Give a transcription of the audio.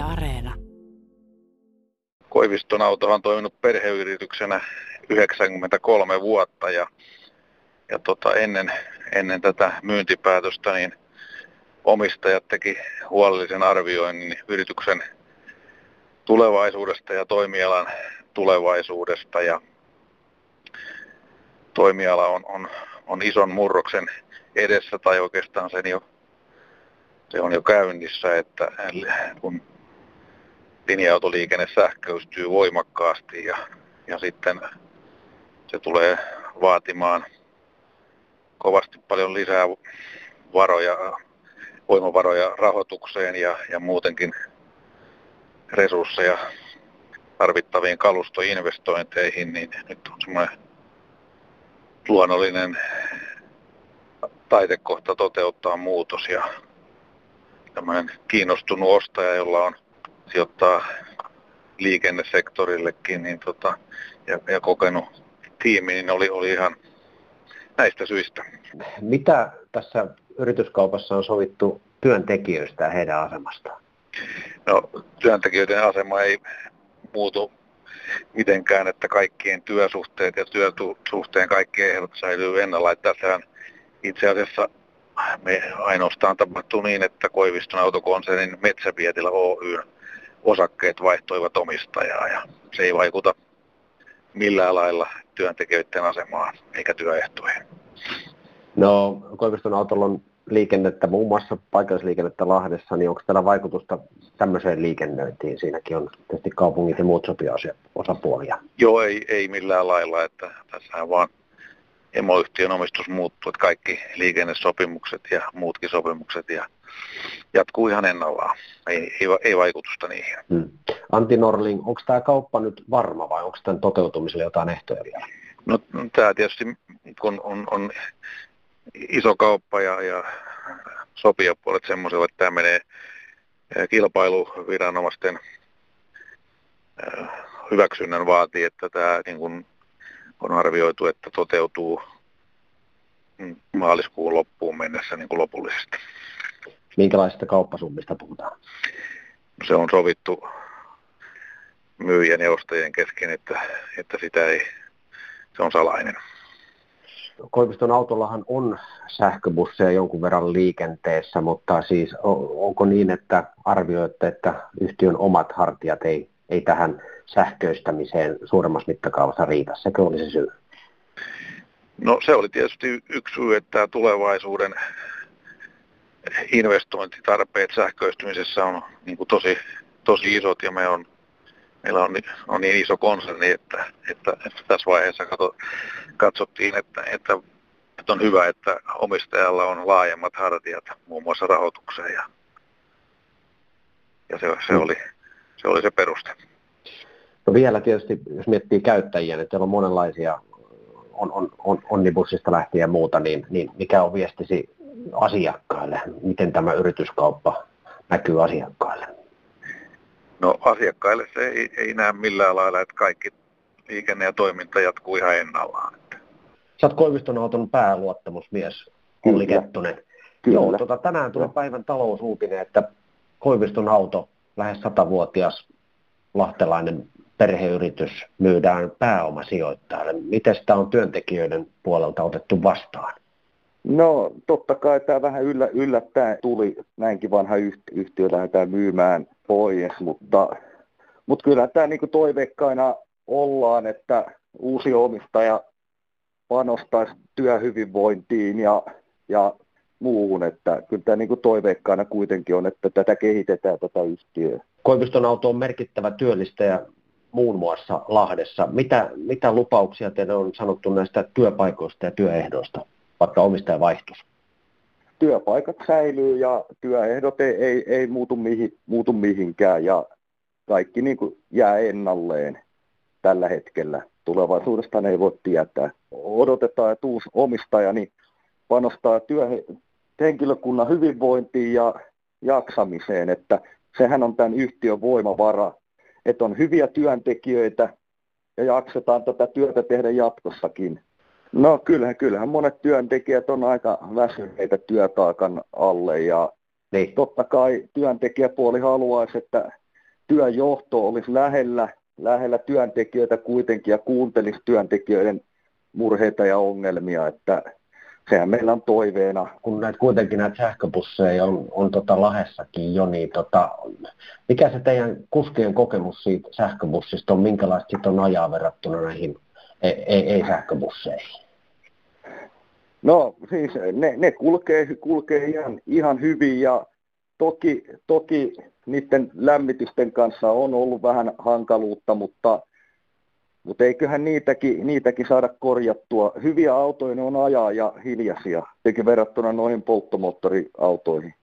Areena. Koiviston auto on toiminut perheyrityksenä 93 vuotta ja, ja tota, ennen, ennen tätä myyntipäätöstä niin omistajat teki huolellisen arvioinnin yrityksen tulevaisuudesta ja toimialan tulevaisuudesta ja toimiala on, on, on ison murroksen edessä tai oikeastaan sen jo, se on jo käynnissä, että kun linja-autoliikenne sähköistyy voimakkaasti ja, ja sitten se tulee vaatimaan kovasti paljon lisää varoja, voimavaroja rahoitukseen ja, ja muutenkin resursseja tarvittaviin kalustoinvestointeihin, niin nyt on semmoinen luonnollinen taitekohta toteuttaa muutos ja tämmöinen kiinnostunut ostaja, jolla on sijoittaa liikennesektorillekin niin tota, ja, ja kokenut tiimi, niin oli, oli ihan näistä syistä. Mitä tässä yrityskaupassa on sovittu työntekijöistä ja heidän asemastaan? No, työntekijöiden asema ei muutu mitenkään, että kaikkien työsuhteet ja työsuhteen kaikki ehdot säilyy ennalla. Tässähän itse asiassa me ainoastaan tapahtuu niin, että Koiviston autokonsernin Metsäpietilä Oyn osakkeet vaihtoivat omistajaa ja se ei vaikuta millään lailla työntekijöiden asemaan eikä työehtoihin. No, Koiviston autolla on liikennettä, muun muassa paikallisliikennettä Lahdessa, niin onko tällä vaikutusta tämmöiseen liikennöintiin? Siinäkin on tietysti kaupungit ja muut osapuolia. Joo, ei, ei millään lailla, että tässä vaan emoyhtiön omistus muuttuu, että kaikki liikennesopimukset ja muutkin sopimukset ja jatkuu ihan ennallaan. Ei, ei, ei vaikutusta niihin. Hmm. Antti Norling, onko tämä kauppa nyt varma vai onko tämän toteutumiselle jotain ehtoja vielä? No tämä tietysti, kun on, on iso kauppa ja, ja sopijapuolet semmoisella, että tämä menee kilpailuviranomaisten hyväksynnän vaatii, että tämä niin kuin on arvioitu, että toteutuu maaliskuun loppuun mennessä niin kuin lopullisesti. Minkälaisista kauppasummista puhutaan? Se on sovittu myyjän ja ostajien kesken, että, että sitä ei, se on salainen. Koiviston autollahan on sähköbusseja jonkun verran liikenteessä, mutta siis onko niin, että arvioitte, että yhtiön omat hartiat ei, ei tähän sähköistämiseen suuremmassa mittakaavassa riitä? Sekö oli se syy? No se oli tietysti yksi syy, että tulevaisuuden investointitarpeet sähköistymisessä on niin kuin tosi, tosi isot ja me on, meillä on, on niin iso konserni, että, että, että tässä vaiheessa katso, katsottiin, että, että, että on hyvä, että omistajalla on laajemmat hartiat muun muassa rahoitukseen ja, ja se, se, oli, se oli se peruste. No vielä tietysti, jos miettii käyttäjiä, niin teillä on monenlaisia on, on, on onnibussista lähtien ja muuta, niin, niin mikä on viestisi asiakkaille? Miten tämä yrityskauppa näkyy asiakkaille? No asiakkaille se ei, ei näe millään lailla, että kaikki liikenne ja toiminta jatkuu ihan ennallaan. Sä oot Koiviston auton pääluottamusmies, Olli Kettunen. Kyllä. Joo, tota, tänään tulee päivän talousuutinen, että Koiviston auto, lähes satavuotias lahtelainen perheyritys, myydään pääomasijoittajalle. Miten sitä on työntekijöiden puolelta otettu vastaan? No totta kai tämä vähän yllä, yllättäen tuli, näinkin vanha yhtiö lähdetään myymään pois, mutta, mutta kyllä tämä niin toiveikkaina ollaan, että uusi omistaja panostaisi työhyvinvointiin ja, ja muuhun, että kyllä tämä niin toiveikkaana kuitenkin on, että tätä kehitetään tätä yhtiöä. Koiviston auto on merkittävä työllistäjä muun muassa Lahdessa. Mitä, mitä lupauksia teille on sanottu näistä työpaikoista ja työehdoista, vaikka omistaja vaihtus? Työpaikat säilyy ja työehdot ei, ei, ei muutu, mihin, muutu mihinkään ja kaikki niin kuin jää ennalleen tällä hetkellä. Tulevaisuudesta ei voi tietää. Odotetaan, että uusi omistaja niin panostaa työhenkilökunnan hyvinvointiin ja jaksamiseen, että sehän on tämän yhtiön voimavara, että on hyviä työntekijöitä ja jaksetaan tätä työtä tehdä jatkossakin. No kyllähän, kyllähän monet työntekijät on aika väsyneitä työtaakan alle ja niin. totta kai työntekijäpuoli haluaisi, että työjohto olisi lähellä, lähellä työntekijöitä kuitenkin ja kuuntelisi työntekijöiden murheita ja ongelmia, että sehän meillä on toiveena. Kun näitä kuitenkin näitä sähköbusseja on, on tota Lahessakin jo, niin tota, mikä se teidän kuskien kokemus siitä sähköbussista on, minkälaista on ajaa verrattuna näihin ei-sähköbusseihin? No siis ne, ne kulkee, kulkee ihan, ihan hyvin ja toki, toki niiden lämmitysten kanssa on ollut vähän hankaluutta, mutta mutta eiköhän niitäkin, niitäkin saada korjattua. Hyviä autoja ne on ajaa ja hiljaisia, eikä verrattuna noihin polttomoottoriautoihin.